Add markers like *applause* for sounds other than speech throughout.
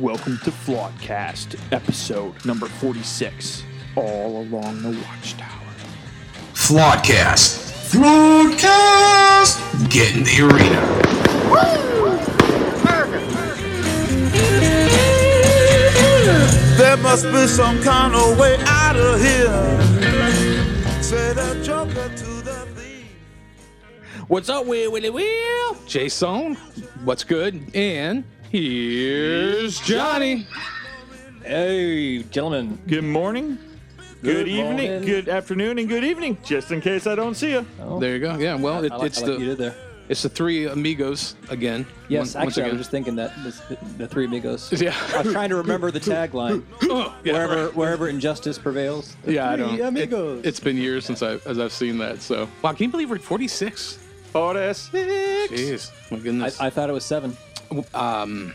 Welcome to Flawedcast, episode number 46. All along the Watchtower. Flawedcast. Flawedcast. Get in the arena. There must be some kind of way out of here. Say the joker to the thief. What's up, Will Willie Will? Jason, what's good? And here's Johnny. Hey, gentlemen. Good morning, good, Good evening, morning. good afternoon, and good evening. Just in case I don't see you. Oh. There you go. Yeah, well, it, I like, it's I like the you there. it's the three amigos again. Yes, Once- once actually, I again. was just thinking that this, the three amigos. *laughs* Yeah. I was trying to remember the tagline. *laughs* Oh, yeah, wherever right. wherever injustice prevails. the Yeah, I don't. Amigos. It, has been years since I as I've seen that. So wow, can you believe we're at 46? Oh, that's. Jeez, my goodness. I, I thought it was seven. Um,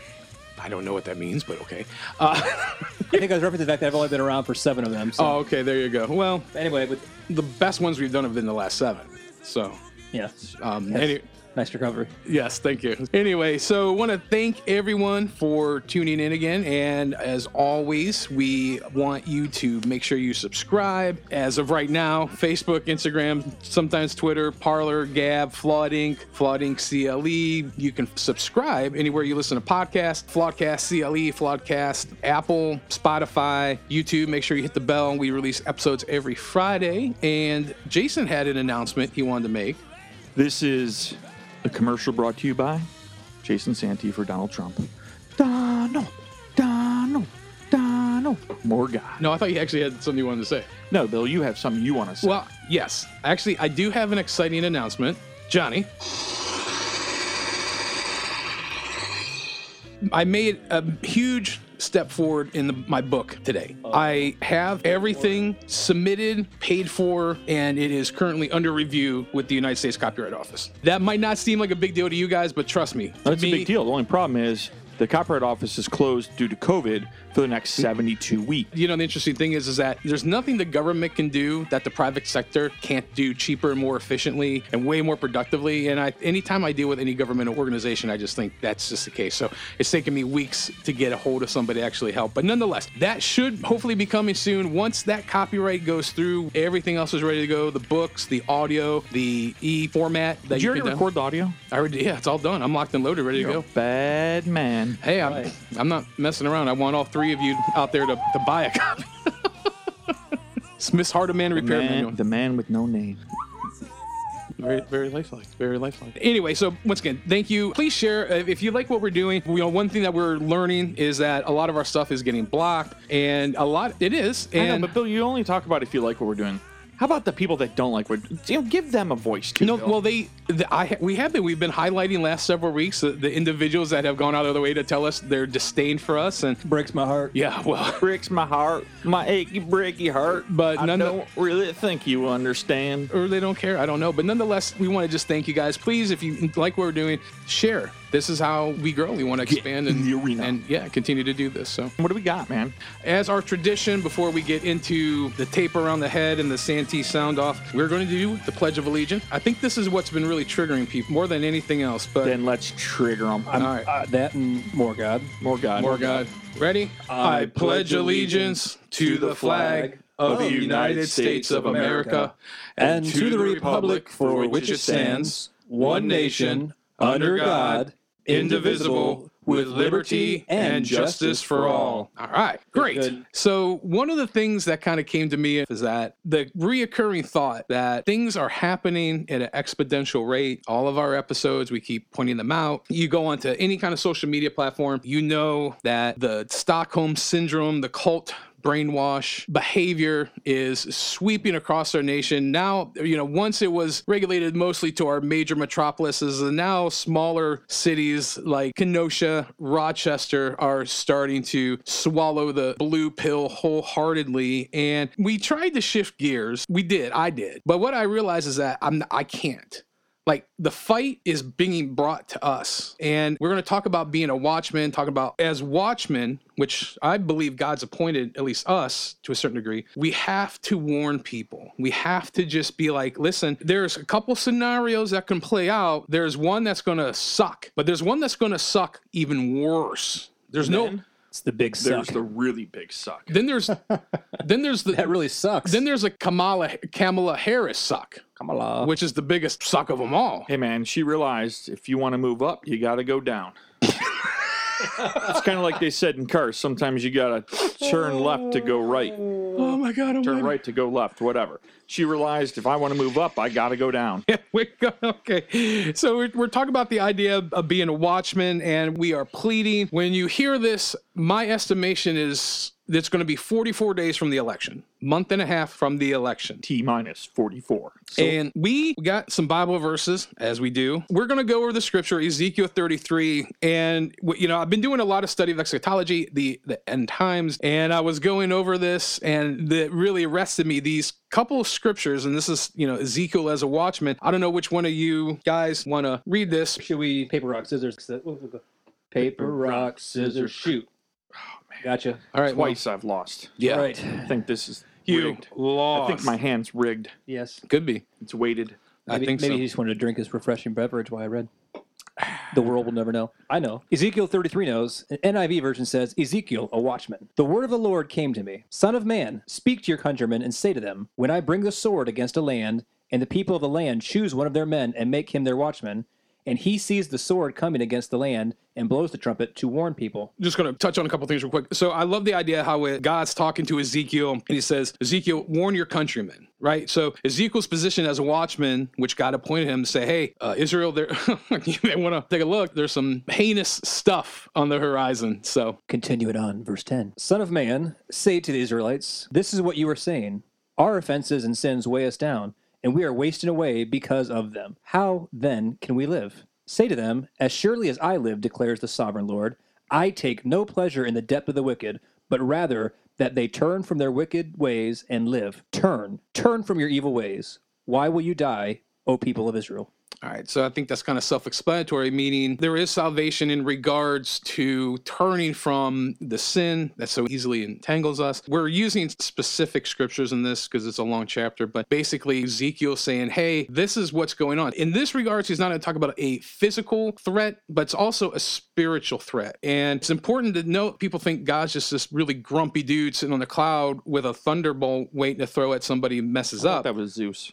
I don't know what that means, but okay. Uh, *laughs* I think I was referencing the fact that I've only been around for seven of them. So oh, okay. There you go. Well, anyway, but the best ones we've done have been the last seven. So, yeah, um, Yes. any, nice recovery. Yes, thank you. Anyway, so want to thank everyone for tuning in again. And as always, we want you to make sure you subscribe. As of right now, Facebook, Instagram, sometimes Twitter, Parler, Gab, Flawed Inc., Flawed Inc. CLE. You can subscribe anywhere you listen to podcasts, Flawedcast CLE, Flawedcast, Apple, Spotify, YouTube. Make sure you hit the bell. We release episodes every Friday. And Jason had an announcement he wanted to make. This is a commercial brought to you by Jason Santee for Donald Trump. Donald, Donald, Donald. More guy. No, I thought you actually had something you wanted to say. No, Bill, you have something you want to say. Well, yes. Actually, I do have an exciting announcement. Johnny. I made a huge step forward in the, my book today. I have everything submitted, paid for, and it is currently under review with the United States Copyright Office. That might not seem like a big deal to you guys, but trust me. That's a big deal. The only problem is the Copyright Office is closed due to COVID for the next 72 weeks. you know the interesting thing is is that there's nothing the government can do that the private sector can't do cheaper and more efficiently and way more productively and i anytime i deal with any government organization i just think that's just the case so it's taken me weeks to get a hold of somebody to actually help but nonetheless that should hopefully be coming soon once that copyright goes through everything else is ready to go the books the audio the e format that Did you can already down- record the audio? i already yeah it's all done i'm locked and loaded ready to You're go a bad man. hey I'm, Right. I'm not messing around i want all three of you out there to, to buy a copy *laughs* Smith's Heart of Man Repair Man, Manual. the man with no name. Very, very lifelike. Very lifelike. Anyway, so once again, thank you. Please share uh, if you like what we're doing. You know, one thing that we're learning is that a lot of our stuff is getting blocked, and a lot it is. I know, And but Bill, you only talk about if you like what we're doing. How about the people that don't like what? You know, give them a voice too. no, Bill. well, they, the, I, we have been, we've been highlighting last several weeks the, the individuals that have gone out of their way to tell us their disdain for us, and Breaks my heart. yeah, well, *laughs* breaks my heart, my achy breaky heart. But I none don't really think you understand. or they don't care. I don't know. But nonetheless, we want to just thank you guys. Please, if you like what we're doing, share. This is how we grow. We want to expand and, in the arena. and yeah, continue to do this. So. What do we got, man? As our tradition, before we get into the tape around the head and the Santee sound off, we're going to do the Pledge of Allegiance. I think this is what's been really triggering people more than anything else. But Then let's trigger them. all right, Uh, that and more God. More God. more God. Ready? I pledge allegiance to the flag of the United States of America And to the republic for which it stands, one nation, under God, indivisible, with liberty and justice for all. All right, great. So, one of the things that kind of came to me is that the reoccurring thought that things are happening at an exponential rate. All of our episodes, we keep pointing them out. You go onto any kind of social media platform, you know that the Stockholm syndrome, the cult brainwash behavior is sweeping across our nation. Now, you know, once it was regulated mostly to our major metropolises, and now smaller cities like Kenosha, Rochester are starting to swallow the blue pill wholeheartedly. And we tried to shift gears. We did. I did. But what I realized is that I'm I can't. Like the fight is being brought to us. And we're going to talk about being a watchman, talk about as watchmen, which I believe God's appointed, at least us to a certain degree, we have to warn people. We have to just be like, listen, there's a couple scenarios that can play out. There's one that's going to suck, but there's one that's going to suck even worse. There's no. It's the big suck. There's the really big suck. Then there's then there's the *laughs* that really sucks. then there's a Kamala Kamala Harris suck, Kamala. which is the biggest suck of them all. Hey man, she realized if you want to move up, you got to go down. it's kind of like they said in cars. Sometimes you got to turn left to go right, Oh my god! Oh turn my right to go left, whatever. She realized if I want to move up, I got to go down. *laughs* Yeah, we go, okay. So we're, we're talking about the idea of, of being a watchman, and we are pleading. When you hear this, my estimation is it's going to be 44 days from the election, month and a half from the election. T minus 44. So and we got some Bible verses, as we do. We're going to go over the scripture, Ezekiel 33. And, you know, I've been doing a lot of study of eschatology, the, the end times, and I was going over this, and that really arrested me. These couple of scriptures, and this is, you know, Ezekiel as a watchman. I don't know which one of you guys want to read this. Should we paper rock scissors? Paper rock scissors shoot. Oh, Gotcha. All right. well, twice I've lost. yeah. All right. I think this is You rigged. lost. I think my hand's rigged. Yes. Could be. It's weighted. I Maybe, think maybe so. he just wanted to drink his refreshing beverage while I read. The world will never know. I know. Ezekiel 33 knows. An NIV version says, Ezekiel, a watchman. The word of the Lord came to me. Son of man, speak to your countrymen and say to them, When I bring the sword against a land, and the people of the land choose one of their men and make him their watchman, and he sees the sword coming against the land and blows the trumpet to warn people. just going to touch on a couple things real quick. So I love the idea how it, God's talking to Ezekiel and he says, Ezekiel, warn your countrymen, right? So Ezekiel's position as a watchman, which God appointed him to say, hey, uh, Israel, *laughs* may want to take a look. There's some heinous stuff on the horizon. So Continue it on, verse 10. Son of man, say to the Israelites, This is what you are saying. Our offenses and sins weigh us down, and we are wasting away because of them. How, then, can we live? Say to them, As surely as I live, declares the sovereign Lord, I take no pleasure in the depth of the wicked, but rather that they turn from their wicked ways and live. Turn, turn from your evil ways. Why will you die, O people of Israel? All right, so I think that's kind of self explanatory, meaning there is salvation in regards to turning from the sin that so easily entangles us. We're using specific scriptures in this because it's a long chapter, but basically Ezekiel saying, hey, this is what's going on. In this regards, he's not going to talk about a physical threat, but it's also a spiritual threat. And it's important to note people think God's just this really grumpy dude sitting on the cloud with a thunderbolt waiting to throw at somebody who messes up. That was Zeus.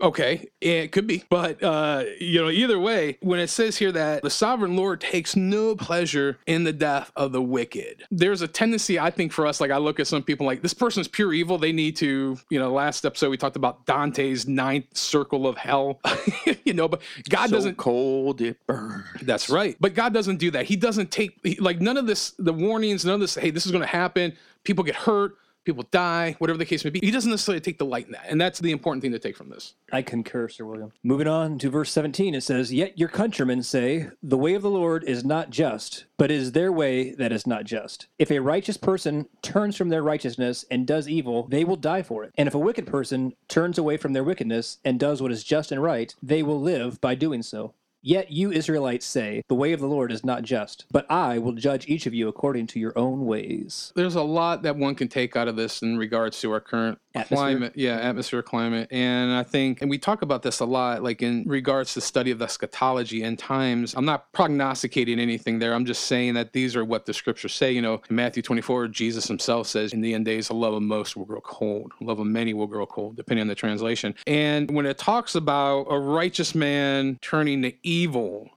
Okay, it could be, but uh, you know, either way, when it says here that the sovereign Lord takes no pleasure in the death of the wicked, there's a tendency, I think, for us. Like I look at some people, like this person's pure evil. They need to, you know. Last episode we talked about Dante's ninth circle of hell, *laughs* you know. But God so doesn't. cold it burns. That's right. But God doesn't do that. He doesn't take he- like none of this, the warnings, none of this, hey, this is going to happen. People get hurt, people die, whatever the case may be. He doesn't necessarily take the light in that. And that's the important thing to take from this. I concur, Sir William. Moving on to verse 17, it says, Yet your countrymen say, The way of the Lord is not just, but is their way that is not just. If a righteous person turns from their righteousness and does evil, they will die for it. And if a wicked person turns away from their wickedness and does what is just and right, they will live by doing so. Yet you Israelites say, The way of the Lord is not just, but I will judge each of you according to your own ways. there's a lot that one can take out of this in regards to our current Atmosphere. climate. Yeah atmosphere climate. And i think and we talk about this a lot like in regards to study of eschatology and times. I'm not prognosticating anything there. I'm just saying that these are what the scriptures say. You know in matthew 24 jesus himself says in the end days the love of most will grow cold. Love of many will grow cold depending on the translation. And when it talks about a righteous man turning to evil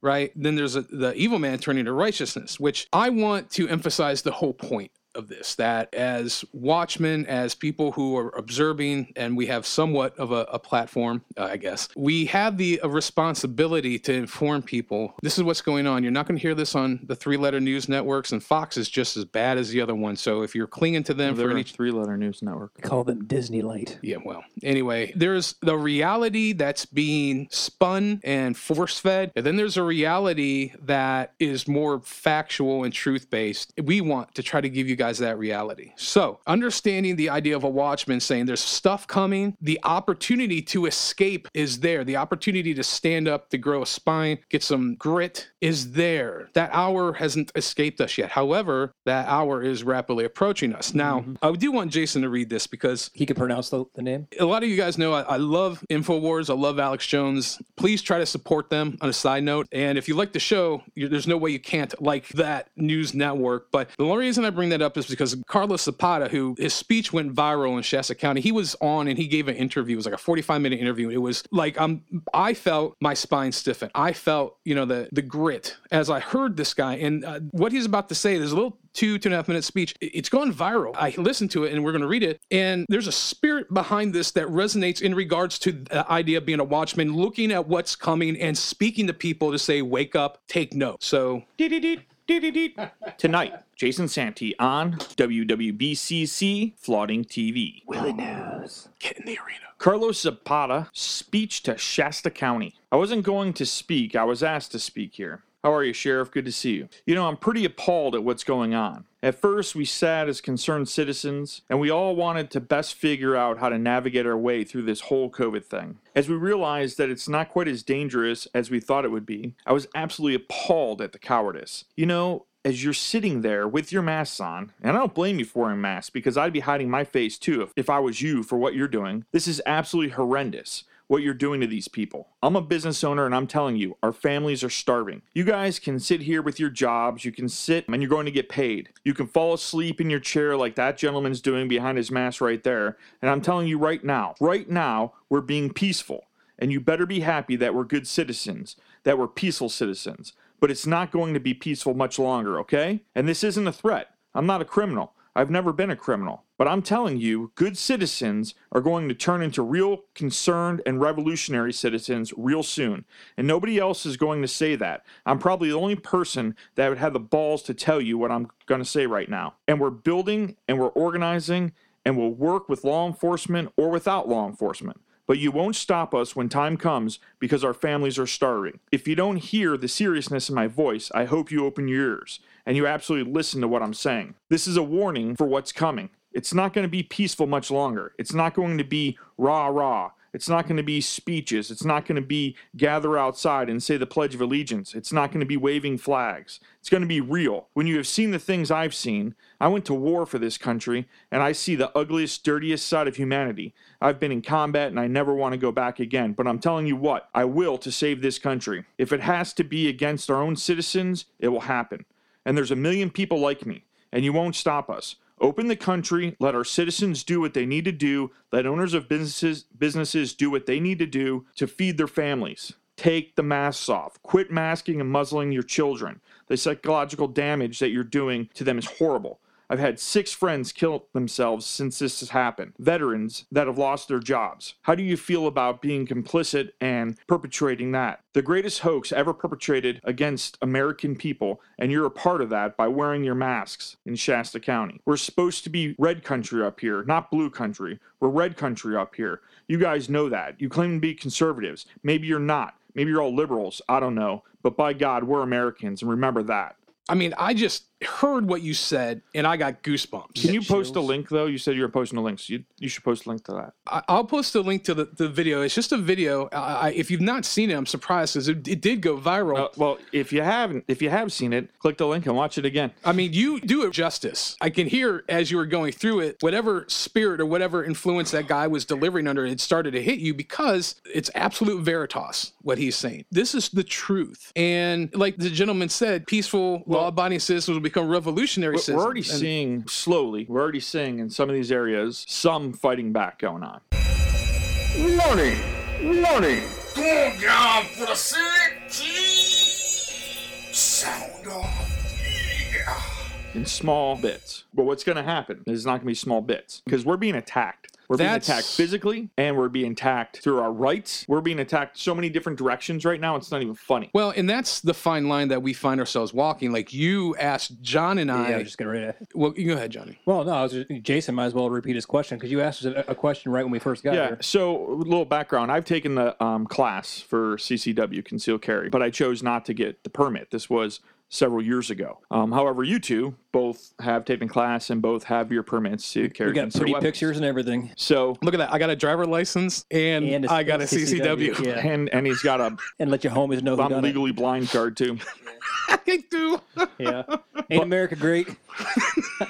right? Then there's a, the evil man turning to righteousness which i want to emphasize the whole point of this that as watchmen as people who are observing and we have somewhat of a, a platform uh, i guess we have the responsibility to inform people this is what's going on you're not going to hear this on the three letter news networks and fox is just as bad as the other one so if you're clinging to them for They're any three-letter news network. Call them Disney Light. yeah, well, anyway, there's the reality that's being spun and force fed, and then there's a reality that is more factual and truth based. We want to try to give you guys guys that reality. So, understanding the idea of a watchman saying there's stuff coming, the opportunity to escape is there. The opportunity to stand up, to grow a spine, get some grit is there. That hour hasn't escaped us yet. However, that hour is rapidly approaching us. Now, mm-hmm. I do want Jason to read this because He could pronounce the, the name. a lot of you guys know I, I love InfoWars. I love Alex Jones. Please try to support them on a side note. And if you like the show, there's no way you can't like that news network. But the only reason I bring that up is because Carlos Zapata, who his speech went viral in Shasta County, he was on and he gave an interview. It was like a 45 minute interview. It was like I'm. I felt my spine stiffen. I felt you know the the grit as I heard this guy and uh, what he's about to say. There's a little two two and a half minute speech. It- It's gone viral. I listened to it and we're going to read it. And there's a spirit behind this that resonates in regards to the idea of being a watchman, looking at what's coming and speaking to people to say, "Wake up, take note." So Tonight, Jason Santee on WWBCC Flooding TV. Willie News. get in the arena. Carlos Zapata speech to Shasta County. I wasn't going to speak, I was asked to speak here. How are you, Sheriff? Good to see you. You know, I'm pretty appalled at what's going on. At first, we sat as concerned citizens, and we all wanted to best figure out how to navigate our way through this whole COVID thing. As we realized that it's not quite as dangerous as we thought it would be, I was absolutely appalled at the cowardice. You know, as you're sitting there with your masks on, and I don't blame you for wearing masks because I'd be hiding my face too if, if I was you for what you're doing. This is absolutely horrendous what you're doing to these people. I'm a business owner and I'm telling you, our families are starving. You guys can sit here with your jobs, you can sit and you're going to get paid. You can fall asleep in your chair like that gentleman's doing behind his mask right there. And I'm telling you right now, right now, we're being peaceful. And you better be happy that we're good citizens, that we're peaceful citizens. But it's not going to be peaceful much longer, okay? And this isn't a threat. I'm not a criminal. I've never been a criminal. But I'm telling you, good citizens are going to turn into real concerned and revolutionary citizens real soon. And nobody else is going to say that. I'm probably the only person that would have the balls to tell you what I'm going to say right now. And we're building and we're organizing and we'll work with law enforcement or without law enforcement. But you won't stop us when time comes because our families are starving. If you don't hear the seriousness in my voice, I hope you open your ears and you absolutely listen to what I'm saying. This is a warning for what's coming. It's not going to be peaceful much longer. It's not going to be rah rah. It's not going to be speeches. It's not going to be gather outside and say the Pledge of Allegiance. It's not going to be waving flags. It's going to be real. When you have seen the things I've seen, I went to war for this country and I see the ugliest, dirtiest side of humanity. I've been in combat and I never want to go back again. But I'm telling you what, I will to save this country. If it has to be against our own citizens, it will happen. And there's a million people like me, and you won't stop us. Open the country, let our citizens do what they need to do, let owners of businesses businesses do what they need to do to feed their families. Take the masks off. Quit masking and muzzling your children. The psychological damage that you're doing to them is horrible. I've had six friends kill themselves since this has happened. Veterans that have lost their jobs. How do you feel about being complicit and perpetrating that? The greatest hoax ever perpetrated against American people, and you're a part of that by wearing your masks in Shasta County. We're supposed to be red country up here, not blue country. We're red country up here. You guys know that. You claim to be conservatives. Maybe you're not. Maybe you're all liberals. I don't know. But by God, we're Americans, and remember that. I mean, I just heard what you said and I got goosebumps. Can you post a link though? You said you were posting a link, so you, you should post a link to that. I- I'll post a link to the, the video. It's just a video. I, I, if you've not seen it, I'm surprised because it, it did go viral. Uh, well, if you haven't, if you have seen it, click the link and watch it again. I mean, you do it justice. I can hear as you were going through it, whatever spirit or whatever influence that guy was delivering under, it started to hit you because it's absolute veritas what he's saying. This is the truth. And like the gentleman said, peaceful, law-abiding citizens will become revolutionary We're, we're already And- seeing slowly. We're already seeing in some of these areas some fighting back going on. Warning! Warning! Come on, down for the city! Sound off! Yeah! in small bits. But what's going to happen is not going to be small bits because we're being attacked. We're being attacked physically and we're being attacked through our rights. We're being attacked so many different directions right now. It's not even funny. Well, and that's the fine line that we find ourselves walking. Like you asked John and I. Yeah, I was just gonna read it. well, you go ahead, Johnny. Well, no, I was just, Jason might as well repeat his question because you asked us a, a question right when we first got Yeah. here. So, a little background. I've taken the um, class for CCW, concealed carry, but I chose not to get the permit. This was several years ago. Um, however, you two both have taping class and both have your permits to carry We got pretty weapons. pictures and everything. So, Look at that. I got a driver license and, And a I got a CCW. Yeah. *laughs* and and he's got a *laughs* And let your homies know who I'm done it. legally blind card too. *laughs* I do. Yeah. Ain't America great?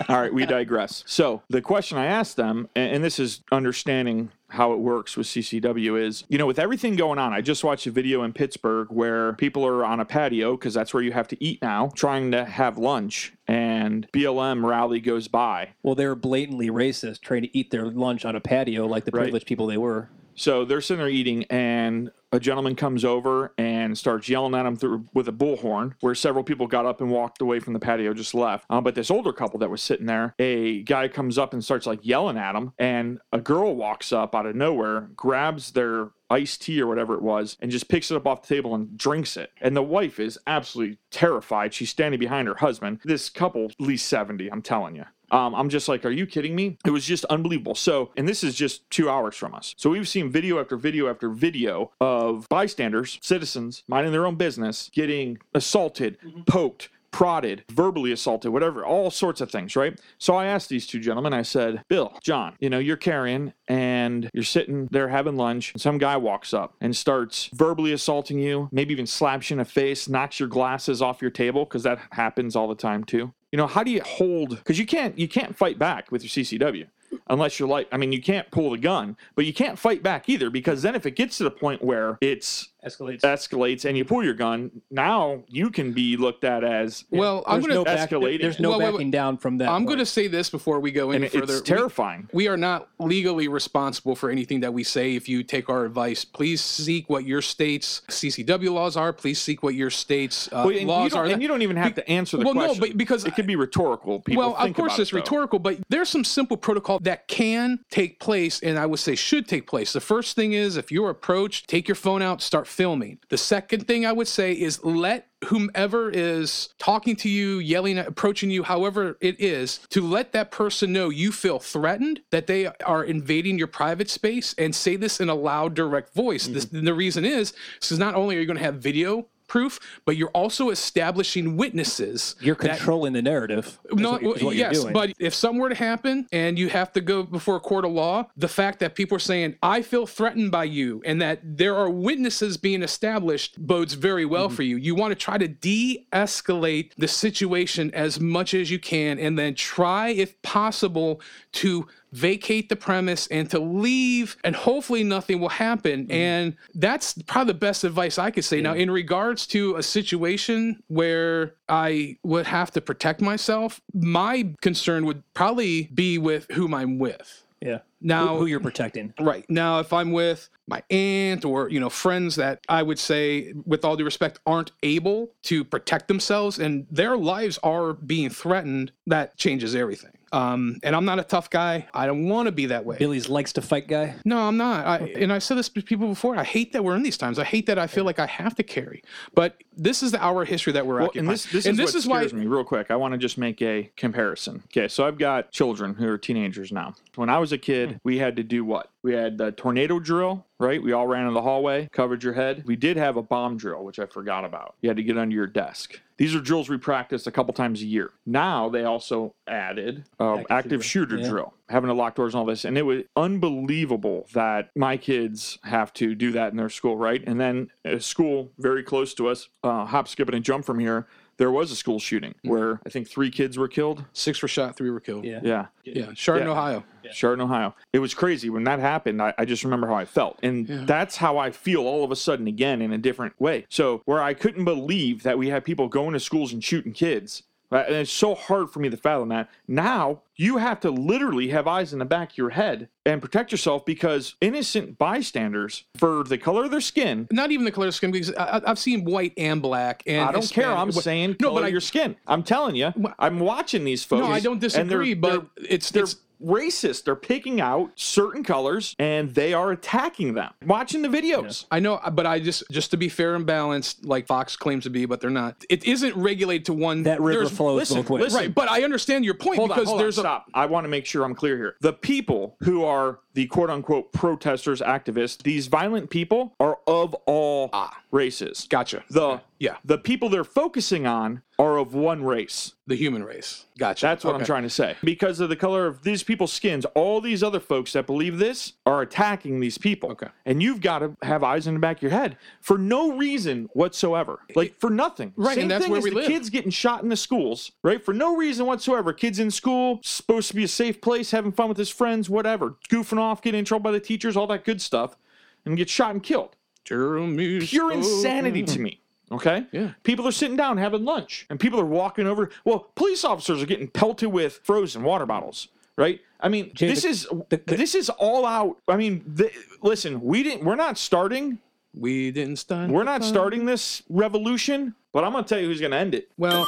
All right, we digress. So the question I asked them, and, and this is understanding how it works with CCW, is you know with everything going on. I just watched a video in Pittsburgh where people are on a patio because that's where you have to eat now, trying to have lunch, and BLM rally goes by. Well, they were blatantly racist, trying to eat their lunch on a patio like the Right. privileged people they were. So they're sitting there eating, and a gentleman comes over and starts yelling at them through, with a bullhorn. Where several people got up and walked away from the patio, just left. Um, but this older couple that was sitting there, a guy comes up and starts like yelling at them, and a girl walks up out of nowhere, grabs their iced tea or whatever it was, and just picks it up off the table and drinks it. And the wife is absolutely terrified. She's standing behind her husband. This couple, at least 70, I'm telling you. Um, I'm just like, are you kidding me? It was just unbelievable. So, and this is just two hours from us. So we've seen video after video after video of bystanders, citizens, minding their own business, getting assaulted, poked, prodded, verbally assaulted, whatever, all sorts of things, right? So I asked these two gentlemen, I said, Bill, John, you know, you're carrying and you're sitting there having lunch. And some guy walks up and starts verbally assaulting you, maybe even slaps you in the face, knocks your glasses off your table, because that happens all the time too. You know, how do you hold because you can't you can't fight back with your CCW unless you're like I mean you can't pull the gun, but you can't fight back either because then if it gets to the point where it's Escalates. escalates and you pull your gun, now you can be looked at as Well, I'm There's going no to back, escalating. There's no Well, wait, wait. backing down from that. I'm going to say this before we go and any it- further. it's terrifying. We are not legally responsible for anything that we say. If you take our advice, please seek what your state's CCW laws are. Please seek what your state's uh, Well, laws are. and you don't even have to answer the well, question. no, but because it could be rhetorical. People well, of course about it's it, rhetorical, but there's some simple protocol that can take place, and I would say should take place. The first thing is if you're approached, take your phone out, start filming. The second thing I would say is let whomever is talking to you, yelling, approaching you, however it is, to let that person know you feel threatened, that they are invading your private space, and say this in a loud, direct voice. Mm-hmm. and the reason is, is not only are you going to have video proof, but you're also establishing witnesses. You're that- controlling the narrative. no, what yes, but if something were to happen and you have to go before a court of law, the fact that people are saying, I feel threatened by you, and that there are witnesses being established bodes very well Mm-hmm. for you. You want to try to de escalate the situation as much as you can, and then try, if possible, to vacate the premise and to leave and hopefully nothing will happen Mm-hmm. and that's probably the best advice i could say now in regards to a situation where i would have to protect myself my concern would probably be with whom i'm with yeah. Now who, who you're protecting. Right. Now, if I'm with my aunt or, you know, friends that I would say, with all due respect, aren't able to protect themselves and their lives are being threatened, that changes everything. Um, and I'm not a tough guy. I don't want to be that way. Billy's likes to fight guy. No, I'm not. I, and I've said this to people before. I hate that we're in these times. I hate that I feel like I have to carry. But this is the hour of history that we're Well, occupying. and this, this is what why scares me real quick. I want to just make a comparison. Okay, so I've got children who are teenagers now. When I was a kid, we had to do what? We had the tornado drill, right? We all ran in the hallway, covered your head. We did have a bomb drill, which I forgot about. You had to get under your desk. These are drills we practiced a couple times a year. Now they also added uh, active, Active shooter, shooter, yeah. drill, having to lock doors and all this. And it was unbelievable that my kids have to do that in their school, right? And then a school very close to us, uh, hop, skip, and jump from here, there was a school shooting mm-hmm. where I think three kids were killed. six were shot, three were killed. Yeah. Yeah. Yeah. Chardon, Yeah. Ohio. Chardon, Ohio. It was crazy when that happened. I, I just remember how I felt, and that's how I feel all of a sudden again in a different way. So where I couldn't believe that we had people going to schools and shooting kids. Right, And it's so hard for me to fathom that. Now you have to literally have eyes in the back of your head and protect yourself because innocent bystanders, for the color of their skin, Not even the color of skin, because I, I've seen white and black. And I don't care. I'm What- saying no, color but I, your skin. I'm telling you. I'm watching these folks. No, I don't and they're- disagree, but they're- it's it's racist. They're picking out certain colors and they are attacking them. Watching the videos. I know, but I just just to be fair and balanced, like Fox claims to be, but they're not. It isn't regulated to one. That river there's- flows listen, both ways. listen. Right, but I understand your point Hold on, because hold on, there's a stop. I want to make sure I'm clear here. The people who are the quote unquote protesters, activists, these violent people are of all ah, races. Gotcha. The Yeah. the people they're focusing on are of one race. The human race. Gotcha. That's what I'm trying to say. Because of the color of these people's skins, all these other folks that believe this are attacking these people. Okay. And you've got to have eyes in the back of your head for no reason whatsoever. Like for nothing. Right, Same and that's thing where as we the live. kids getting shot in the schools, right? For no reason whatsoever. Kids in school, supposed to be a safe place, having fun with his friends, whatever. Goofing off, getting in trouble by the teachers, all that good stuff, and get shot and killed Jeremy pure insanity to me. Okay? Yeah. People are sitting down having lunch and people are walking over. Well, police officers are getting pelted with frozen water bottles, right? I mean, Jay, this the- is the- the- this is all out. I mean, the, listen, we didn't we're not starting We didn't start. we're not starting this revolution, but I'm going to tell you who's going to end it. Well,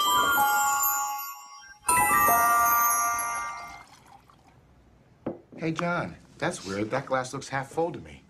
Hey, John, that's weird. That glass looks half full to me.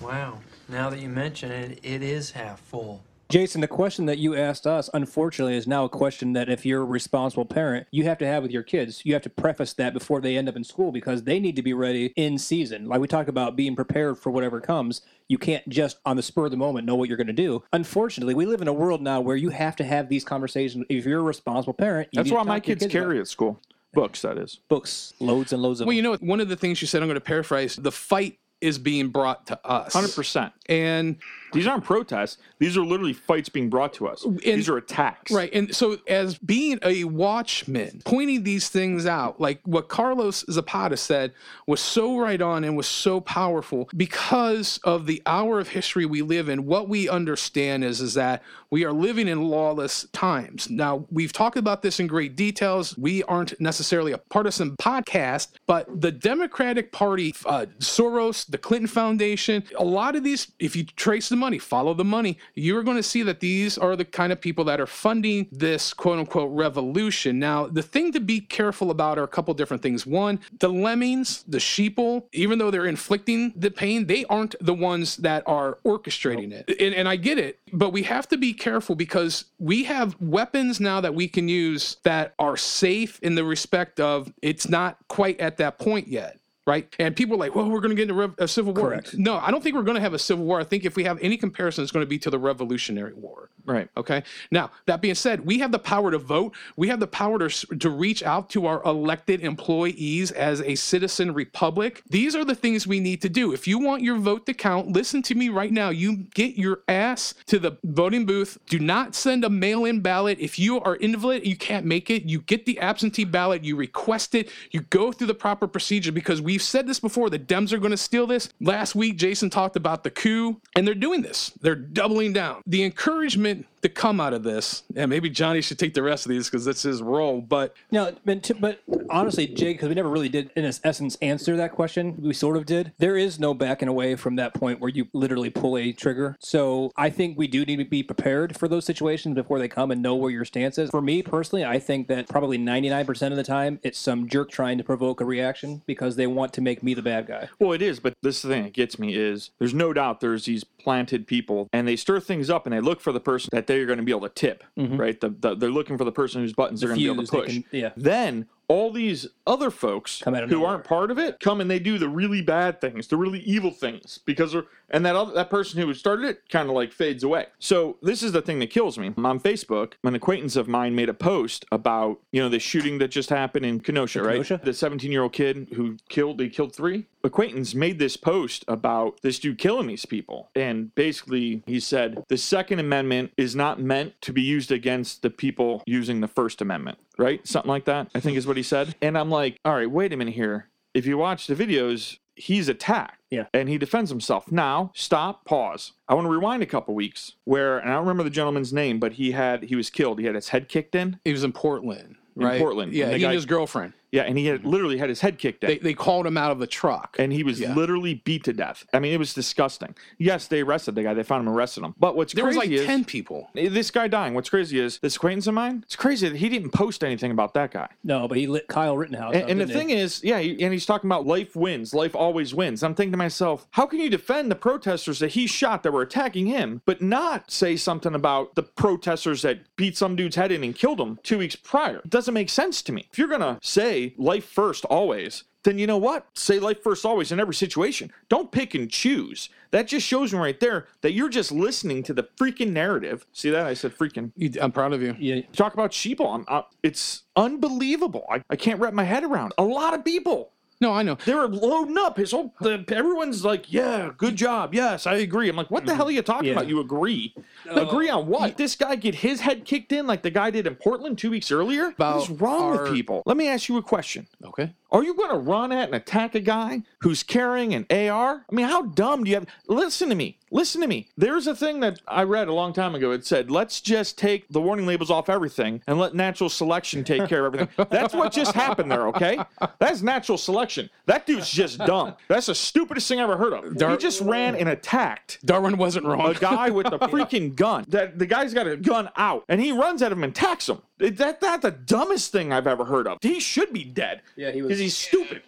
Wow. Now that you mention it, it is half full. Jason, the question that you asked us, unfortunately, is now a question that if you're a responsible parent, you have to have with your kids. You have to preface that before they end up in school because they need to be ready in season. Like we talk about being prepared for whatever comes. You can't just on the spur of the moment know what you're going to do. Unfortunately, we live in a world now where you have to have these conversations. If you're a responsible parent, you That's need why my talk to your kids about carry at school. Books, that is. books, loads and loads of. well, them. you know, one of the things you said, I'm going to paraphrase. The fight is being brought to us. 100%. And These aren't protests. These are literally fights being brought to us. These are attacks. Right. And so, as being a watchman, pointing these things out, like what Carlos Zapata said was so right on and was so powerful because of the hour of history we live in. What we understand is, is that we are living in lawless times. Now, we've talked about this in great details. We aren't necessarily a partisan podcast, but the Democratic Party, uh, Soros, the Clinton Foundation, a lot of these, if you trace the money, follow the money, you're going to see that these are the kind of people that are funding this quote unquote revolution. Now, the thing to be careful about are a couple different things. One, the lemmings, the sheeple, even though they're inflicting the pain, they aren't the ones that are orchestrating it. And, and I get it, but we have to be careful because we have weapons now that we can use that are safe in the respect of it's not quite at that point yet. Right. And people are like, well, we're going to get into rev- a civil war. Correct. No, I don't think we're going to have a civil war. I think if we have any comparison, it's going to be to the Revolutionary War. Right. Okay. Now, that being said, we have the power to vote. We have the power to, to reach out to our elected employees as a citizen republic. These are the things we need to do. If you want your vote to count, listen to me right now. You get your ass to the voting booth. Do not send a mail in ballot. If you are invalid, you can't make it. You get the absentee ballot, you request it, you go through the proper procedure because we've said this before. The Dems are going to steal this. Last week, Jason talked about the coup, and they're doing this. They're doubling down. The encouragement to come out of this, and maybe Johnny should take the rest of these because that's his role, but No, but, to, but honestly, Jake, because we never really did, in essence, answer that question. We sort of did. There is no backing away from that point where you literally pull a trigger. So I think we do need to be prepared for those situations before they come and know where your stance is. For me personally, I think that probably 99% of the time, it's some jerk trying to provoke a reaction because they want to make me the bad guy. Well, it is, but this thing that gets me is there's no doubt there's these planted people and they stir things up and they look for the person that they're going to be able to tip, mm-hmm. right? The, the, they're looking for the person whose buttons they're going to be able to push. can- yeah. Then all these other folks who nowhere. aren't part of it come and they do the really bad things, the really evil things, because they're, and that other, that person who started it kind of like fades away. So this is the thing that kills me. On Facebook, an acquaintance of mine made a post about you know the shooting that just happened in Kenosha, right? Kenosha? The 17 year old kid who killed he killed three. Acquaintance made this post about this dude killing these people, and basically he said the Second Amendment is not meant to be used against the people using the First Amendment, right? Something like that. I think is what he said. And I'm like, all right, wait a minute here. If you watch the videos, he's attacked. Yeah. And he defends himself. Now, stop, pause. I want to rewind a couple weeks where, and I don't remember the gentleman's name, but he had, he was killed. He had his head kicked in. he was in Portland. In Right? Portland. Yeah, And he guy- and his girlfriend. Yeah. And he had literally had his head kicked in. They, they called him out of the truck. and he was Yeah. literally beat to death. I mean, it was disgusting. Yes, they arrested the guy. They found him, arrested him. But what's there was crazy like is 10 people. Eh, this guy dying. What's crazy is this acquaintance of mine. It's crazy that he didn't post anything about that guy. No, but he lit Kyle Rittenhouse. And, up, and the thing he? is, yeah, he- and he's talking about life wins, life always wins. I'm thinking to myself, how can you defend the protesters that he shot that were attacking him, but not say something about the protesters that beat some dude's head in and killed him two weeks prior? It doesn't make sense to me. If you're gonna say say life first always, then you know what? Say life first always in every situation. Don't pick and choose. That just shows me right there that you're just listening to the freaking narrative. See that? I said freaking. I'm proud of you. Yeah, Talk about sheeple. I'm, uh, it's unbelievable. I, I can't wrap my head around. A lot of people. No, I know. They were loading up his whole. The, everyone's like, "Yeah, good job. Yes, I agree." I'm like, "What the mm-hmm. hell are you talking Yeah. about? You agree? Uh, agree on what? This guy get his head kicked in like the guy did in Portland two weeks earlier? What's wrong with people? Let me ask you a question. Okay. Are you going to run at and attack a guy who's carrying an AR? I mean, how dumb do you have? Listen to me. Listen to me. There's a thing that I read a long time ago. It said, let's just take the warning labels off everything and let natural selection take care of everything. *laughs* That's what just happened there, okay? That's natural selection. That dude's just dumb. That's the stupidest thing I ever heard of. he just ran and attacked Darwin wasn't wrong. a guy with a *laughs* freaking gun. That the guy's got a gun out, and he runs at him and attacks him. That that's the dumbest thing I've ever heard of. He should be dead. Yeah, he was- because he's stupid.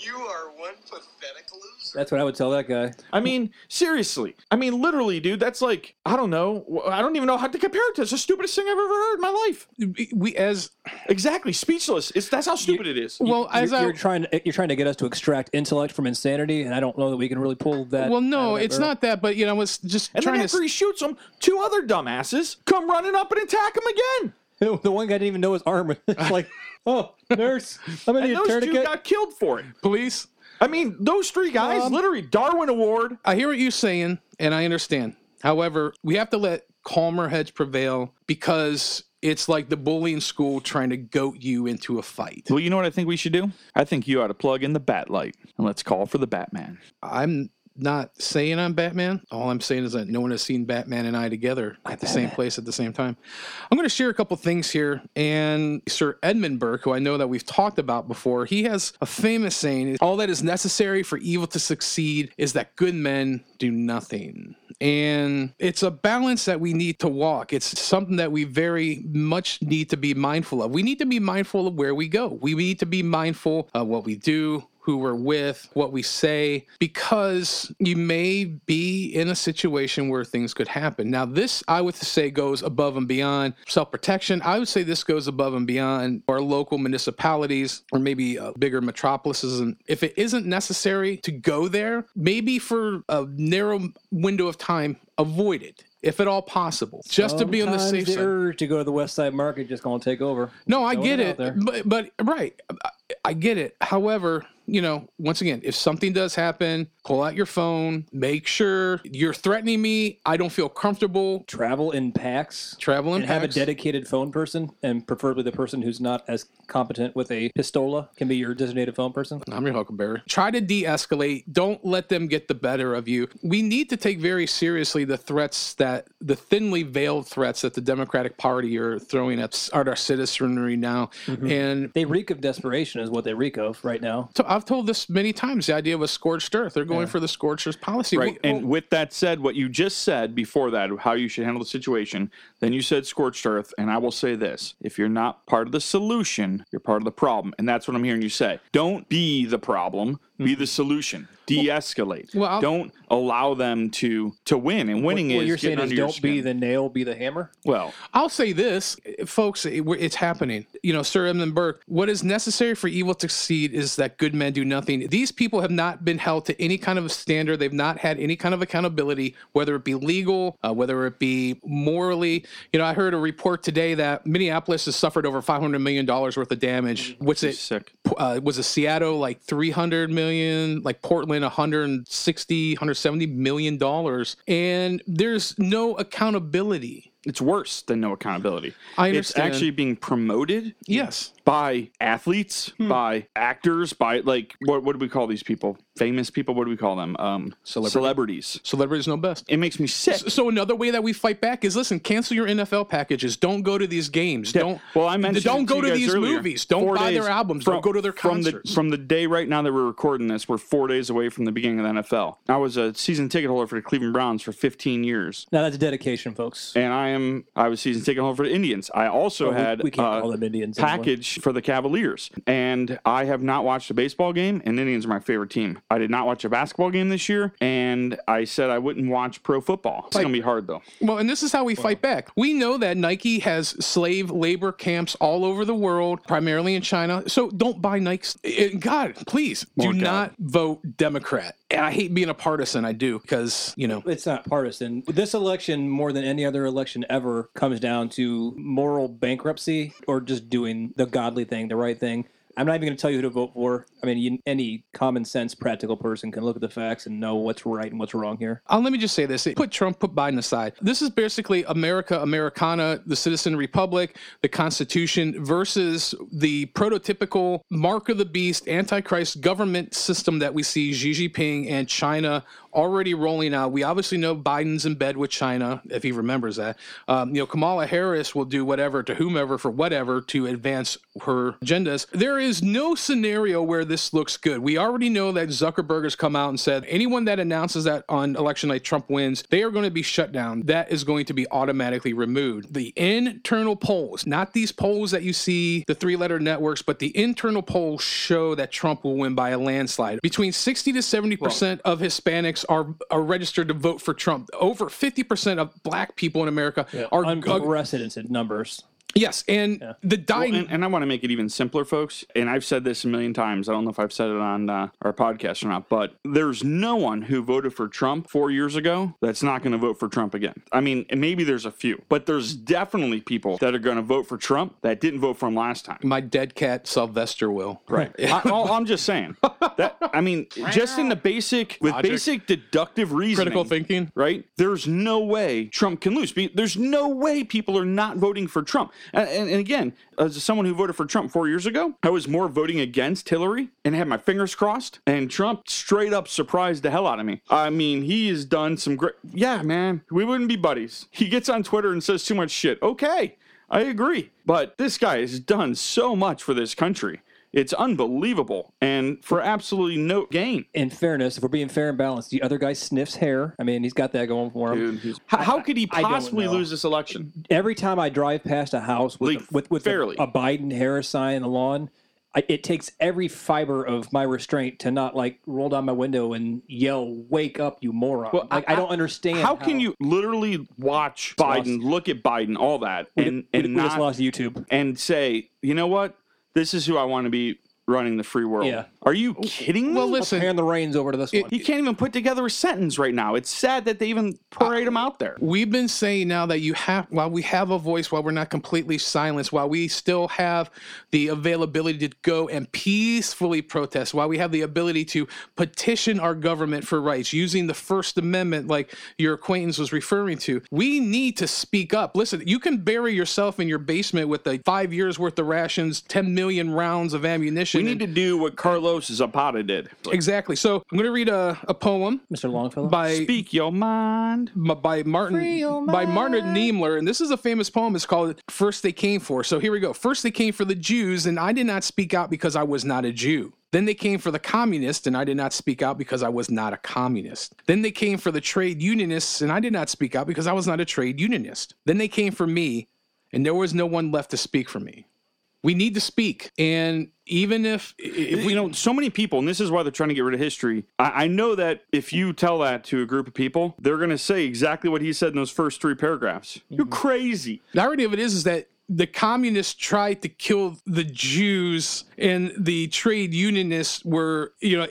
You are one pathetic loser. That's what I would tell that guy. I mean, seriously. I mean, literally, dude. That's like I don't know. I don't even know how to compare it to. It's the stupidest thing I've ever heard in my life. we as Exactly, speechless. It's that's how stupid it is. well as you're, I you're trying to you're trying to get us to extract intellect from insanity, and I don't know that we can really pull that. well no, that it's barrel. not that, but you know, I was just and then trying after to. he shoots him, two other dumbasses come running up and attack him again. *laughs* The one guy didn't even know his arm. *laughs* It's like, oh, nurse, I'm gonna And need a those two got killed for it. Police. I mean, those three guys, Um, literally Darwin Award. I hear what you're saying, and I understand. However, we have to let calmer heads prevail because it's like the bullying school trying to goat you into a fight. Well, you know what I think we should do? I think you ought to plug in the bat light and let's call for the Batman. I'm not saying I'm Batman. All I'm saying is that no one has seen Batman and I together at the same place at the same time. I'm going to share a couple things here. And Sir Edmund Burke, who I know that we've talked about before, he has a famous saying All that is necessary for evil to succeed is that good men do nothing. And it's a balance that we need to walk. It's something that we very much need to be mindful of. We need to be mindful of where we go. We need to be mindful of what we do, who we're with, what we say, because you may be in a situation where things could happen. Now, this I would say goes above and beyond self protection. I would say this goes above and beyond our local municipalities or maybe uh, bigger metropolises. And if it isn't necessary to go there, maybe for a narrow window of time, avoid it. If at all possible, just to be on the safe the side. to go to the West Side Market just gonna take over. No, I Throwing get it it, but but right, I, get it. However, you know, once again, if something does happen, pull out your phone, make sure you're threatening me. I don't feel comfortable. Travel in packs. Travel in and have a dedicated phone person, and preferably the person who's not as competent with a pistola can be your designated phone person. I'm your Huckleberry. Try to de-escalate. Don't let them get the better of you. We need to take very seriously the threats that the thinly veiled threats that the Democratic Party are throwing at, at our citizenry now. Mm-hmm. And They reek of desperation, is what they reek of right now. so I've told this many times. The idea of a scorched earth. They're going for the scorched earth policy. Right. Well- and with that said, what you just said before that, how you should handle the situation, then you said scorched earth. And I will say this if you're not part of the solution, you're part of the problem. And that's what I'm hearing you say. Don't be the problem, be the solution. De escalate. Well, I'll- don't allow them to to win. And winning what is you're saying is don't be the nail, be the hammer. well, I'll say this, folks, it- it's happening. You know, Sir Edmund Burke, what is necessary for evil to succeed is that good men do nothing. These people have not been held to any kind of a standard. They've not had any kind of accountability, whether it be legal, uh, whether it be morally. You know, I heard a report today that Minneapolis has suffered over $500 million worth of damage. What's it? sick. Uh, was a Seattle like 300 million, like Portland 160, 170 million dollars, and there's no accountability. It's worse than no accountability. I understand. It's actually being promoted Yes. by athletes, Hmm. by actors, by like what what do we call these people? Famous people? What do we call them? Um, celebrities. Celebrities know best. It makes me sick. So another way that we fight back is listen, cancel your NFL packages. Don't go to these games. Don't Well, I mentioned don't it go you to guys these earlier. movies. Don't Four buy days their albums. from- don't go to their from concerts. the from the day right now that we're recording this. We're four days away from the beginning of the NFL. I was a season ticket holder for the Cleveland Browns for 15 years, Now that's dedication, folks. and I am I was season ticket holder for the Indians. I also Well, we- had we can't uh, call them Indians anymore. package for the Cavaliers, and I have not watched a baseball game. And Indians are my favorite team. I did not watch a basketball game this year, and I said I wouldn't watch pro football. It's gonna be hard though. Well, and this is how we fight back. We know that Nike has slave labor camps all over the world, primarily in China. So don't buy Nikes. Eh, God, please do not vote Democrat. And I hate being a partisan. I do because you know It's not partisan. This election, more than any other election ever, comes down to moral bankruptcy or just doing the godly thing, the right thing. I'm not even going to tell you who to vote for. I mean, you, any common sense, practical person can look at the facts and know what's right and what's wrong here. Uh, let me just say this. Put Trump, put Biden aside. This is basically America, Americana, the citizen republic, the Constitution versus the prototypical mark of the beast, antichrist government system that we see Xi Jinping and China already rolling out. We obviously know Biden's in bed with China, if he remembers that. Um, you know, Kamala Harris will do whatever to whomever for whatever to advance her agendas. There is no scenario where this looks good. We already know that Zuckerberg has come out and said anyone that announces that on election night Trump wins, they are going to be shut down. That is going to be automatically removed. The internal polls, not these polls that you see, the three letter networks, but the internal polls show that Trump will win by a landslide. Between 60 to 70% of Hispanics are, are registered to vote for Trump. Over 50% of black people in America are. Unprecedented numbers. Yes, and the Well, and, and I want to make it even simpler, folks. And I've said this a million times. I don't know if I've said it on uh, our podcast or not, but there's no one who voted for Trump four years ago that's not going to vote for Trump again. I mean, maybe there's a few, but there's definitely people that are going to vote for Trump that didn't vote for him last time. my dead cat Sylvester will. Right. *laughs* I, I'm just saying that. I mean, just in the basic with Logic. basic deductive reasoning, Critical thinking. right? There's no way Trump can lose. There's no way people are not voting for Trump. And, and, and again, as someone who voted for Trump four years ago, I was more voting against Hillary and had my fingers crossed. And Trump straight up surprised the hell out of me. I mean, he has done some great. Yeah, man, we wouldn't be buddies. He gets on Twitter and says too much shit. Okay. I agree. But this guy has done so much for this country. It's unbelievable. And for absolutely no gain. In fairness, if we're being fair and balanced, the other guy sniffs hair. I mean, he's got that going for him. Dude, how, how could he possibly lose this election? Every time I drive past a house with Like, with, with a, fairly. a Biden Harris sign on the lawn, I, it takes every fiber of my restraint to not like roll down my window and yell, "Wake up, you moron!" Well, like I, don't understand. How can you literally watch Biden, look at Biden, all that, and, we, and we just not lost YouTube. and say, you know what? This is who I want to be running the free world. Yeah. Are you oh, kidding me? Well, Let's listen, hand the reins over to this one. he can't even put together a sentence right now. It's sad that they even parade him out there. We've been saying now that you have, while we have a voice, while we're not completely silenced, while we still have the availability to go and peacefully protest, while we have the ability to petition our government for rights using the First Amendment, like your acquaintance was referring to, we need to speak up. Listen, you can bury yourself in your basement with the five years worth of rations, 10 million rounds of ammunition. We need to do what Carlos Zapata did. Exactly. So I'm going to read a, a poem Mr. Longfellow. by Speak your mind. m- by Martin by Martin Niemöller, and this is a famous poem. It's called "First They Came For." So here we go. First they came for the Jews, and I did not speak out because I was not a Jew. Then they came for the communists, and I did not speak out because I was not a communist. Then they came for the trade unionists, and I did not speak out because I was not a trade unionist. Then they came for me, and there was no one left to speak for me. We need to speak, and even if if we you know, so many people, and this is why they're trying to get rid of history. I, I know that if you tell that to a group of people, they're going to say exactly what he said in those first three paragraphs. You're mm-hmm. crazy. The irony of it is, is that the communists tried to kill the Jews, and the trade unionists were, you know,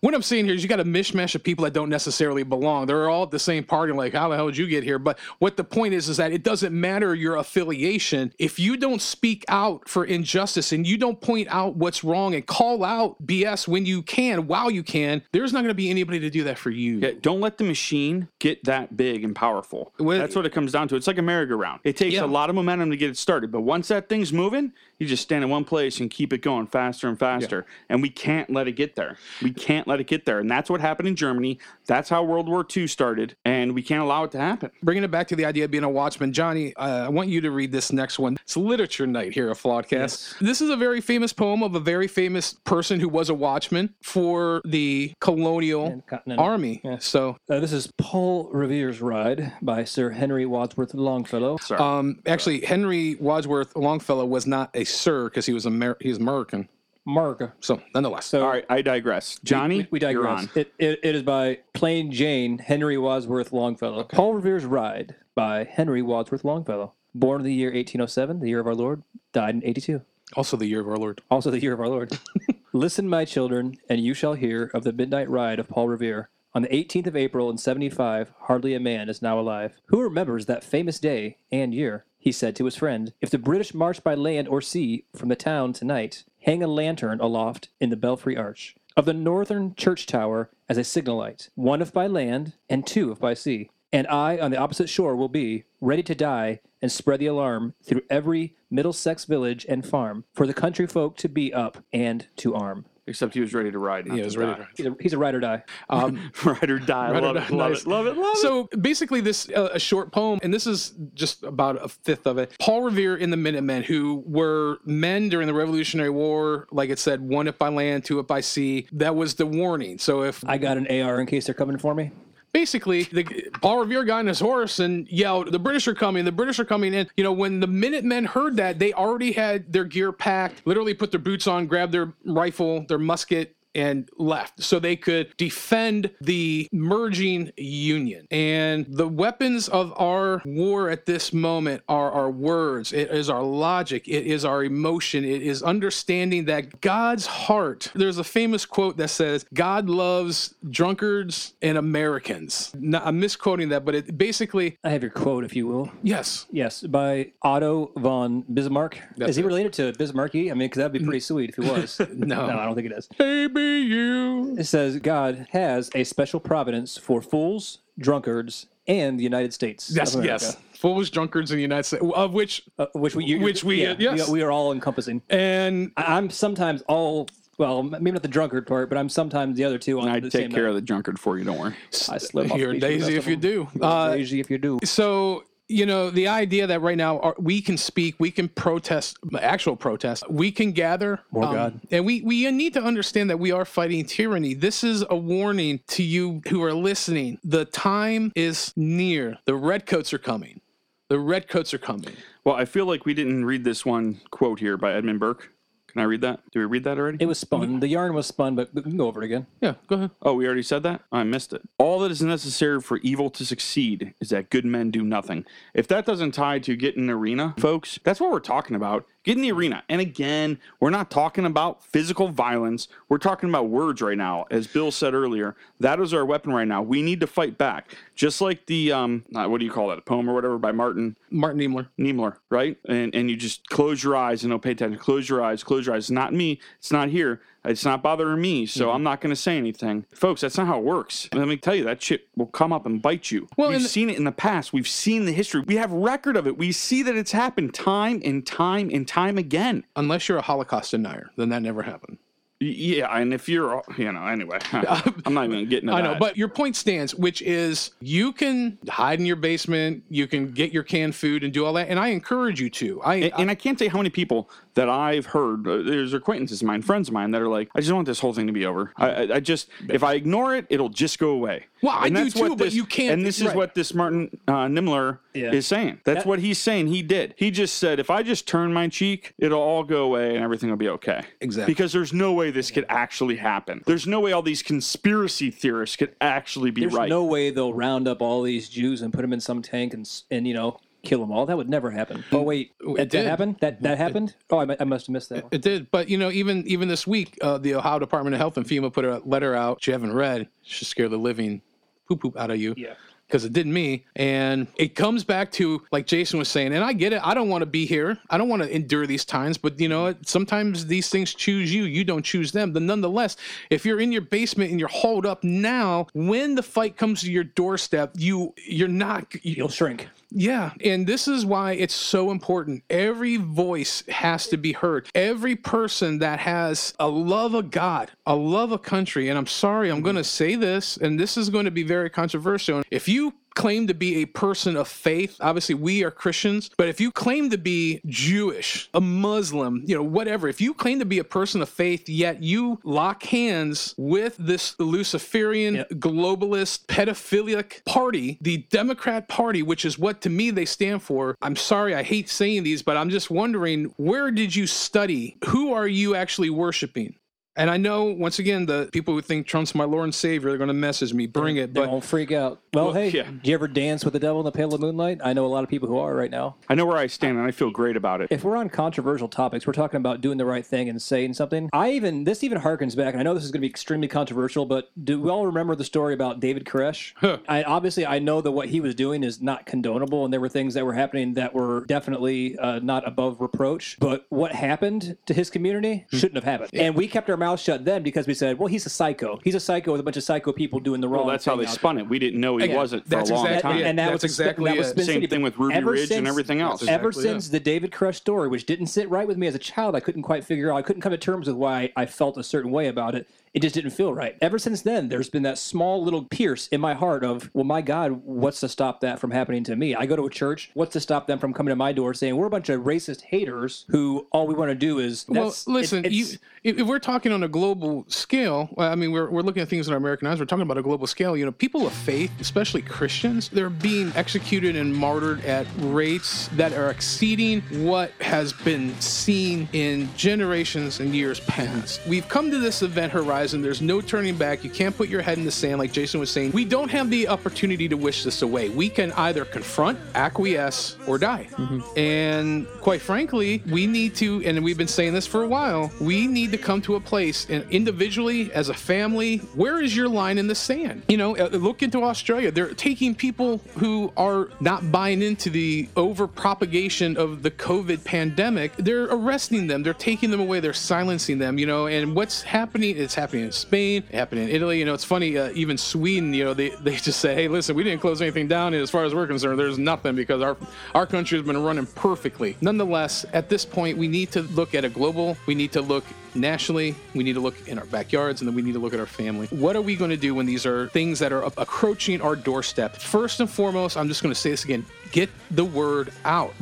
what I'm saying here is you got a mishmash of people that don't necessarily belong. They're all at the same party. Like, how the hell did you get here? But what the point is, is that it doesn't matter your affiliation if you don't speak out for injustice and you don't point out what's wrong and call out BS when you can, while you can. There's not going to be anybody to do that for you. Yeah, don't let the machine get that big and powerful. That's what it comes down to. It's like a merry-go-round. It takes Yeah. a lot of momentum to get it started, but once that thing's moving, you just stand in one place and keep it going faster and faster. And we can't let it get there. We can't let it get there. And that's what happened in Germany. That's how World War II started, and we can't allow it to happen. bringing it back to the idea of being a watchman, Johnny, uh, I want you to read this next one. It's literature night here at Flawedcast. This is a very famous poem of a very famous person who was a watchman for the colonial And continental. army. So, Uh, this is Paul Revere's Ride by Sir Henry Wadsworth Longfellow. Sorry. um, actually, Henry Wadsworth Longfellow was not a sir because he was Amer- he was American. Mark. So, nonetheless. So All right, I digress. Johnny, we, we digress. on. It, it, it is by Plain Jane Henry Wadsworth Longfellow. Paul Revere's Ride by Henry Wadsworth Longfellow. Born in the year 1807, the year of our Lord, died in 82. Also, the year of our Lord. Also the year of our Lord. *laughs* Listen, my children, and you shall hear of the midnight ride of Paul Revere. On the 18th of April in 75, hardly a man is now alive. Who remembers that famous day and year? He said to his friend, If the British march by land or sea from the town tonight, hang a lantern aloft in the belfry arch of the northern church tower as a signal light, one if by land and two if by sea. And I on the opposite shore will be, ready to die and spread the alarm through every Middlesex village and farm, for the country folk to be up and to arm. Except he was ready to ride. Yeah, he was ready to He's a, he's a ride or die. *laughs* ride or die. Ride or love, die, it, love nice. it, love it, love it. So basically, this uh, a short poem, and this is just about a fifth of it. Paul Revere and the Minutemen, who were men during the Revolutionary War, like it said, one if by land, two if by sea. That was the warning. So if I got an AR in case they're coming for me. Basically the Paul Revere got on his horse and yelled, "The British are coming! The British are coming!" And you know, when the Minutemen heard that, they already had their gear packed, literally put their boots on, grabbed their rifle, their musket. And left so they could defend the merging union. And the weapons of our war at this moment are our words, it is our logic, it is our emotion, it is understanding that God's heart. There's a famous quote that says, God loves drunkards and Americans. No, I'm misquoting that, but it basically, I have your quote, if you will. yes. Yes, by Otto von Bismarck. That's is he it. related to Bismarcky? I mean, because that'd be pretty sweet if he was. *laughs* No. no, I don't think it is. Baby, you. It says God has a special providence for fools, drunkards, and the United States. Yes, of yes. Fools, drunkards in the United States, of which, Uh, which we, you, Which we, uh, yes. we, we are all encompassing. and I- I'm sometimes all well, maybe not the drunkard part, but I'm sometimes the other two on I'd the take same care night. of the drunkard for you. Don't worry. I slip off you're the beach with the daisy if you do. Uh, Daisy if you do. So, you know, the idea that right now our, we can speak, we can protest, actual protest, we can gather. More um, God. And we, we need to understand that we are fighting tyranny. This is a warning to you who are listening. The time is near. The redcoats are coming. The redcoats are coming. Well, I feel like we didn't read this one quote here by Edmund Burke. Can I read that? Did we read that already? It was spun. The yarn was spun, but we can go over it again. Yeah, go ahead. Oh, we already said that? I missed it. All that is necessary for evil to succeed is that good men do nothing. If that doesn't tie to get in the arena, folks, that's what we're talking about. Get in the arena. And again, we're not talking about physical violence. We're talking about words right now. As Bill said earlier, that is our weapon right now. We need to fight back. Just like the, um, uh, what do you call that, a poem or whatever by Martin Martin Niemler. Niemler, right? And and you just close your eyes and don't pay attention. Close your eyes, close your eyes. It's not me. It's not here. It's not bothering me. So Mm-hmm. I'm not going to say anything. Folks, that's not how it works. Let me tell you, that shit will come up and bite you. Well, We've seen it in the past. We've seen the history. We have record of it. We see that it's happened time and time and time again. Unless you're a Holocaust denier, then that never happened. Yeah, and if you're, you know, anyway, *laughs* I'm not even getting I know, that. but your point stands, which is you can hide in your basement, you can get your canned food and do all that, and I encourage you to. I, And, and I can't say how many people that I've heard. Uh, there's acquaintances of mine, friends of mine, that are like, "I just want this whole thing to be over. I, I, I just, if I ignore it, it'll just go away." Well, I and do too, what but this- you can't- And this is right. what this Martin uh, Nimmler Yeah. is saying. That's That- what he's saying. He did. He just said, "If I just turn my cheek, it'll all go away and everything will be okay." Exactly. Because there's no way this could actually happen. There's no way all these conspiracy theorists could actually be There's right. There's no way they'll round up all these Jews and put them in some tank and and you know kill them all. That would never happen. Oh wait, that, that did. happened. That that happened. Oh, I, I must have missed that. One. It did, but you know, even even this week, uh, the Ohio Department of Health and FEMA put a letter out. Which you haven't read, should scare the living poop poop out of you. Yeah. Because it did me, and it comes back to like Jason was saying, and I get it. I don't want to be here. I don't want to endure these times, but you know, sometimes these things choose you. You don't choose them. But nonetheless, if you're in your basement and you're holed up now, when the fight comes to your doorstep, you you're not. You, You'll shrink. Yeah, and this is why it's so important. Every voice has to be heard. Every person that has a love of God, a love of country, and I'm sorry, I'm going to say this, and this is going to be very controversial. If you claim to be a person of faith, obviously we are Christians, but if you claim to be Jewish, a Muslim, you know, whatever, if you claim to be a person of faith, yet you lock hands with this Luciferian, Yep. globalist, pedophilic party, the Democrat Party, which is what to me they stand for. I'm sorry, I hate saying these, but I'm just wondering where did you study? Who are you actually worshiping? And I know, once again, the people who think Trump's my Lord and Savior, they're going to message me, bring it. But won't freak out. Well, Well, hey, yeah. do you ever dance with the devil in the pale of moonlight? I know a lot of people who are right now. I know where I stand, and I feel great about it. If we're on controversial topics, we're talking about doing the right thing and saying something. I even this even harkens back, and I know this is going to be extremely controversial, but do we all remember the story about David Koresh? I obviously I know that what he was doing is not condonable, and there were things that were happening that were definitely uh, not above reproach. But what happened to his community shouldn't have happened, and we kept our mouths shut then because we said, "Well, he's a psycho. He's a psycho with a bunch of psycho people doing the wrong." Well, that's how they out spun it. We didn't know he Yeah, wasn't for a long exactly time. it. and that That's was exactly that was. Spin Same City. thing with Ruby Ever Ridge and since- everything else. That's Ever Exactly, since the David Koresh story, which didn't sit right with me as a child, I couldn't quite figure out. I couldn't come to terms with why I felt a certain way about it. It just didn't feel right. Ever since then, there's been that small little pierce in my heart of, well, my God, what's to stop that from happening to me? I go to a church. What's to stop them from coming to my door saying we're a bunch of racist haters who all we want to do is Well, listen, it's- you, if if we're talking on a global scale, I mean, we're, we're looking at things in our American eyes. We're talking about a global scale. You know, people of faith, especially Christians, they're being executed and martyred at rates that are exceeding what has been seen in generations and years past. We've come to this event horizon. And there's no turning back. You can't put your head in the sand, like Jason was saying. We don't have the opportunity to wish this away. We can either confront, acquiesce, or die. And quite frankly, we need to, and we've been saying this for a while, we need to come to a place and individually, as a family, where is your line in the sand? You know, uh, look into Australia. They're taking people who are not buying into the over propagation of the COVID pandemic. They're arresting them. They're taking them away. They're silencing them, you know, and what's happening? It's happening in Spain, happening in Italy. You know, it's funny, uh, even Sweden, you know, they, *laughs* they just say, hey, listen, we didn't close anything down. And as far as we're concerned, there's nothing because our, our country has been running perfectly. Nonetheless, at this point, we need to look at a global, we need to look nationally, we need to look in our backyards, and then we need to look at our family. What are we going to do when these are things that are approaching our doorstep? First and foremost, I'm just going to say this again get the word out.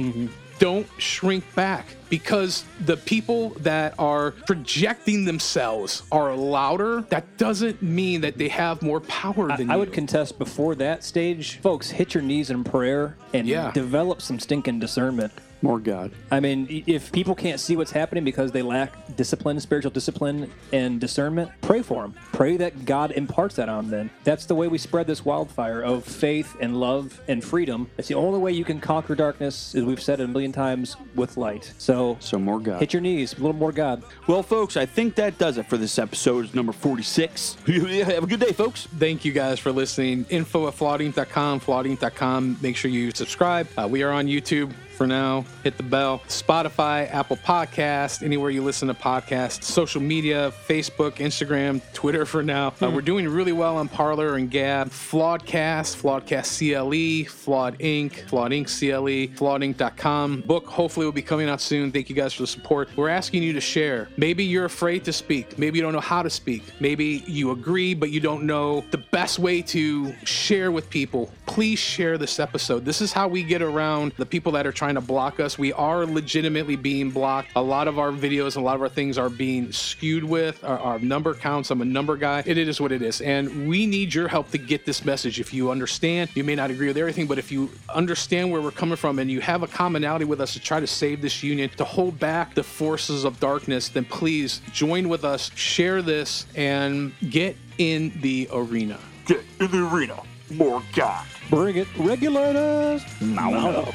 Don't shrink back because the people that are projecting themselves are louder. That doesn't mean that they have more power than I you. would contest before that stage, folks, hit your knees in prayer and Yeah. develop some stinking discernment. More God. I mean, if people can't see what's happening because they lack discipline, spiritual discipline, and discernment, pray for them. Pray that God imparts that on them. That's the way we spread this wildfire of faith and love and freedom. It's the only way you can conquer darkness, as we've said a million times, with light. So, So more God. hit your knees, a little more God. Well, folks, I think that does it for this episode, number 46. *laughs* Have a good day, folks. Thank you guys for listening. Info at flawedink.com, flawedink.com. Make sure you subscribe. Uh, we are on YouTube for now. Hit the bell. Spotify, Apple Podcast, anywhere you listen to podcasts, social media, Facebook, Instagram, Twitter for now. Uh, we're doing really well on Parler and Gab. Flawedcast, Flawedcast CLE, Flawed Inc., Flawed Inc. CLE, flawedinc.com. Book hopefully will be coming out soon. Thank you guys for the support. We're asking you to share. Maybe you're afraid to speak. Maybe you don't know how to speak. Maybe you agree, but you don't know the best way to share with people. Please share this episode. This is how we get around the people that are trying to block us. We are legitimately being blocked. A lot of our videos, a lot of our things are being skewed with our, our number counts. I'm a number guy. It is what it is. And we need your help to get this message. If you understand, you may not agree with everything, but if you understand where we're coming from and you have a commonality with us to try to save this union, to hold back the forces of darkness, then please join with us, share this, and get in the arena. Get in the arena. More God. Bring it. Regulators. Mount up.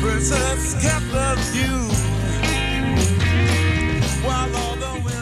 Princess kept the view while all the